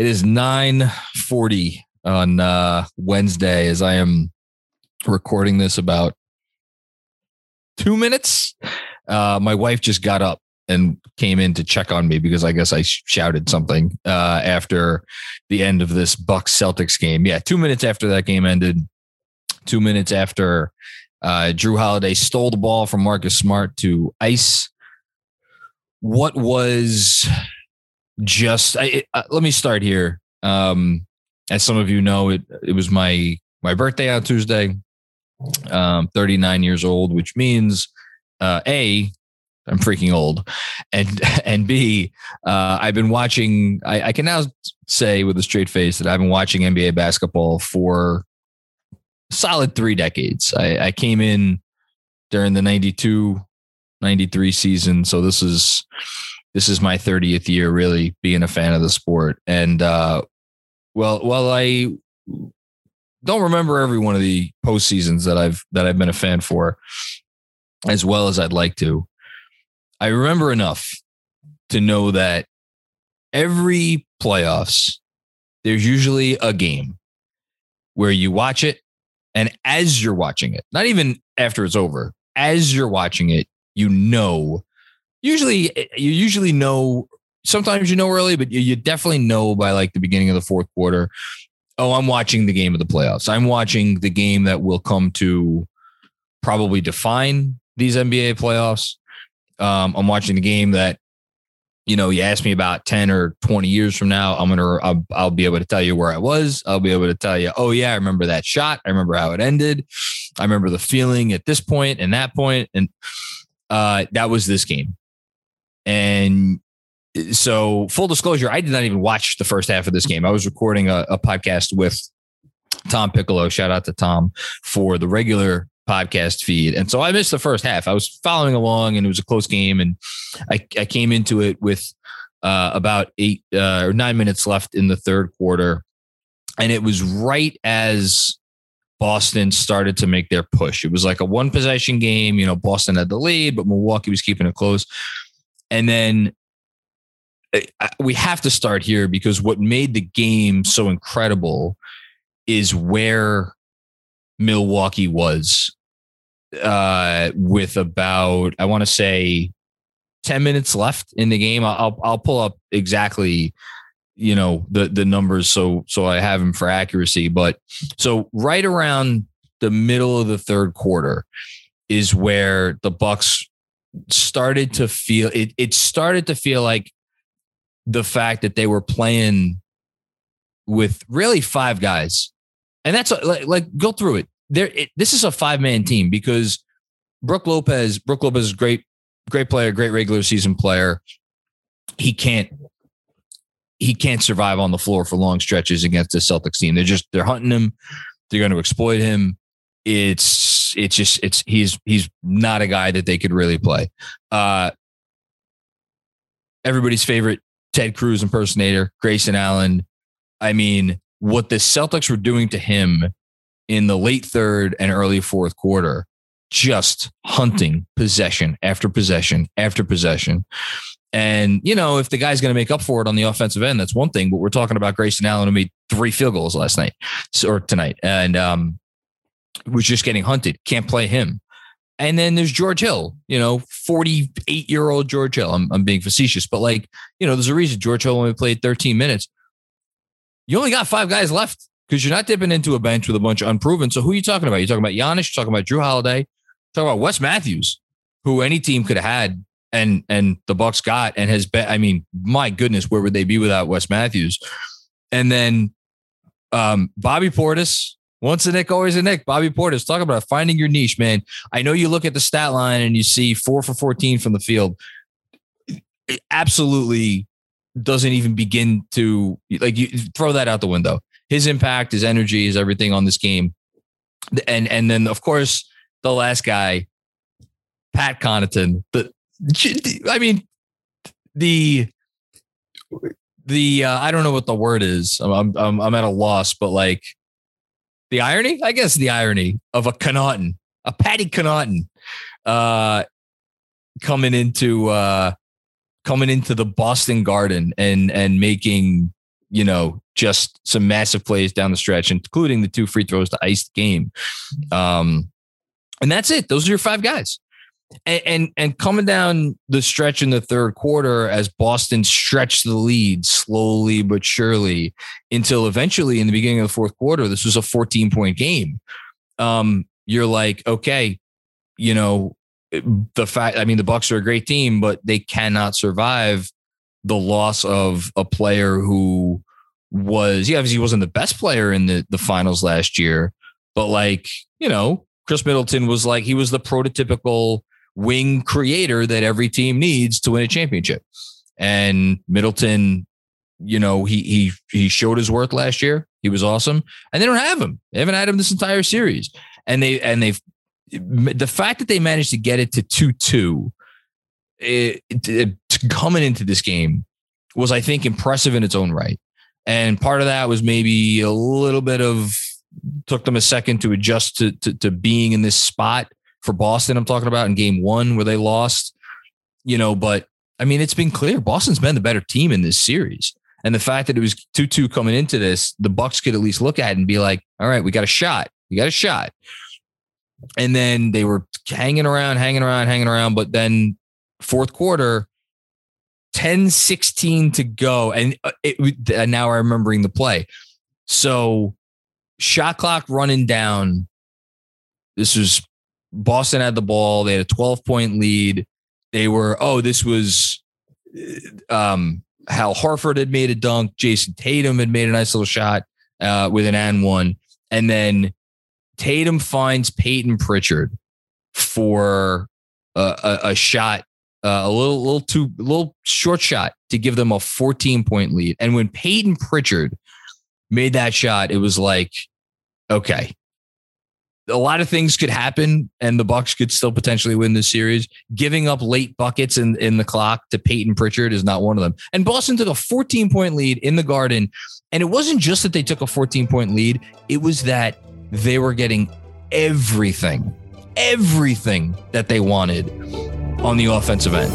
It is 9:40 on uh, Wednesday as I am recording this about two minutes. Uh, my wife just got up and came in to check on me because I guess I shouted something uh, after the end of this Bucks Celtics game. Yeah, two minutes after that game ended, two minutes after uh, Jrue Holiday stole the ball from Marcus Smart to ice. What was just? I, uh, let me start here. Um, as some of you know, it it was my my birthday on Tuesday. Um, 39 years old, which means uh, a I'm freaking old, and and B, uh, I've been watching. I, I, can now say with a straight face that I've been watching NBA basketball for solid three decades. I, I came in during the 92, 93 season, so this is this is my 30th year really being a fan of the sport. And uh, well, well, I don't remember every one of the postseasons that I've that I've been a fan for as well as I'd like to. I remember enough to know that every playoffs, there's usually a game where you watch it. And as you're watching it, not even after it's over, as you're watching it, you know, usually, you usually know, sometimes you know early, but you, you definitely know by like the beginning of the fourth quarter. Oh, I'm watching the game of the playoffs. I'm watching the game that will come to probably define these NBA playoffs. Um, I'm watching the game that, you know, you ask me about 10 or 20 years from now, I'm going to, I'll, I'll be able to tell you where I was. I'll be able to tell you, oh, yeah, I remember that shot. I remember how it ended. I remember the feeling at this point and that point, And uh, that was this game. And so, full disclosure, I did not even watch the first half of this game. I was recording a, a podcast with Tom Piccolo. Shout out to Tom for the regular podcast feed. And so I missed the first half. I was following along and it was a close game. And I, I came into it with uh, about eight uh, or nine minutes left in the third quarter. And it was right as Boston started to make their push. It was like a one possession game. You know, Boston had the lead, but Milwaukee was keeping it close. And then uh, we have to start here because what made the game so incredible is where Milwaukee was uh, with about I want to say ten minutes left in the game. I'll I'll pull up exactly you know the the numbers so so I have them for accuracy. But so right around the middle of the third quarter is where the Bucks started to feel it. It started to feel like the fact that they were playing with really five guys, and that's like, like go through it there it, this is a five man team because Brook Lopez, Brook Lopez is great, great player, great regular season player. He can't he can't survive on the floor for long stretches against the Celtics team. They're just they're hunting him. They're going to exploit him. It's it's just it's he's he's not a guy that they could really play. Uh everybody's favorite Ted Cruz impersonator, Grayson Allen. I mean, what the Celtics were doing to him in the late third and early fourth quarter, just hunting possession after possession after possession. And, you know, if the guy's going to make up for it on the offensive end, that's one thing. But we're talking about Grayson Allen who made three field goals last night or tonight and um, was just getting hunted. Can't play him. And then there's George Hill, you know, 48 year old George Hill. I'm, I'm being facetious, but like, you know, there's a reason George Hill only played 13 minutes. You only got five guys left because you're not dipping into a bench with a bunch of unproven. So who are you talking about? You're talking about Giannis, you're talking about Jrue Holiday, talking about Wes Matthews, who any team could have had and and the Bucks got and has been. I mean, my goodness, where would they be without Wes Matthews? And then um, Bobby Portis. Once a Knick, always a Knick. Bobby Portis. Talk about finding your niche, man. I know you look at the stat line and you see four for 14 from the field. It absolutely doesn't even begin to like you throw that out the window his impact, his energy, his everything on this game. And and then of course the last guy, Pat Connaughton. The I mean the the uh, I don't know what the word is. I'm, I'm I'm at a loss, but like the irony, I guess the irony of a Connaughton, a Patty Connaughton, uh, coming into uh, coming into the Boston Garden and and making you know, just some massive plays down the stretch, including the two free throws to ice the game. Um, and that's it. Those are your five guys. And, and, and coming down the stretch in the third quarter as Boston stretched the lead slowly but surely until eventually in the beginning of the fourth quarter, this was a 14 point game. Um, you're like, okay, you know, the fact, I mean, the Bucks are a great team, but they cannot survive the loss of a player who was, yeah, obviously he wasn't the best player in the, the finals last year, but like, you know, Khris Middleton was like, he was the prototypical wing creator that every team needs to win a championship. And Middleton, you know, he he he showed his worth last year. He was awesome. And they don't have him. They haven't had him this entire series. And they and they've the fact that they managed to get it to 2-2 it, it, coming into this game was, I think, impressive in its own right. And part of that was maybe a little bit of took them a second to adjust to, to, to being in this spot for Boston. I'm talking about in game one where they lost, you know, but I mean, it's been clear Boston's been the better team in this series. And the fact that it was 2 2 coming into this, the Bucks could at least look at it and be like, all right, we got a shot. We got a shot. And then they were hanging around, hanging around, hanging around. But then fourth quarter, 10 16 to go. And uh, it, and now I'm remembering the play. So shot clock running down. This was Boston had the ball. They had a 12 point lead. They were, oh, this was uh, um, Al Horford had made a dunk. Jayson Tatum had made a nice little shot uh, with an and one. And then Tatum finds Payton Pritchard for a, a, a shot uh, a little, little too, a little short shot to give them a 14 point lead. And when Payton Pritchard made that shot, it was like, okay, a lot of things could happen, and the Bucks could still potentially win this series. Giving up late buckets in, in the clock to payton Pritchard is not one of them. And Boston took a 14 point lead in the Garden, and it wasn't just that they took a 14 point lead; it was that they were getting everything, everything that they wanted on the offensive end.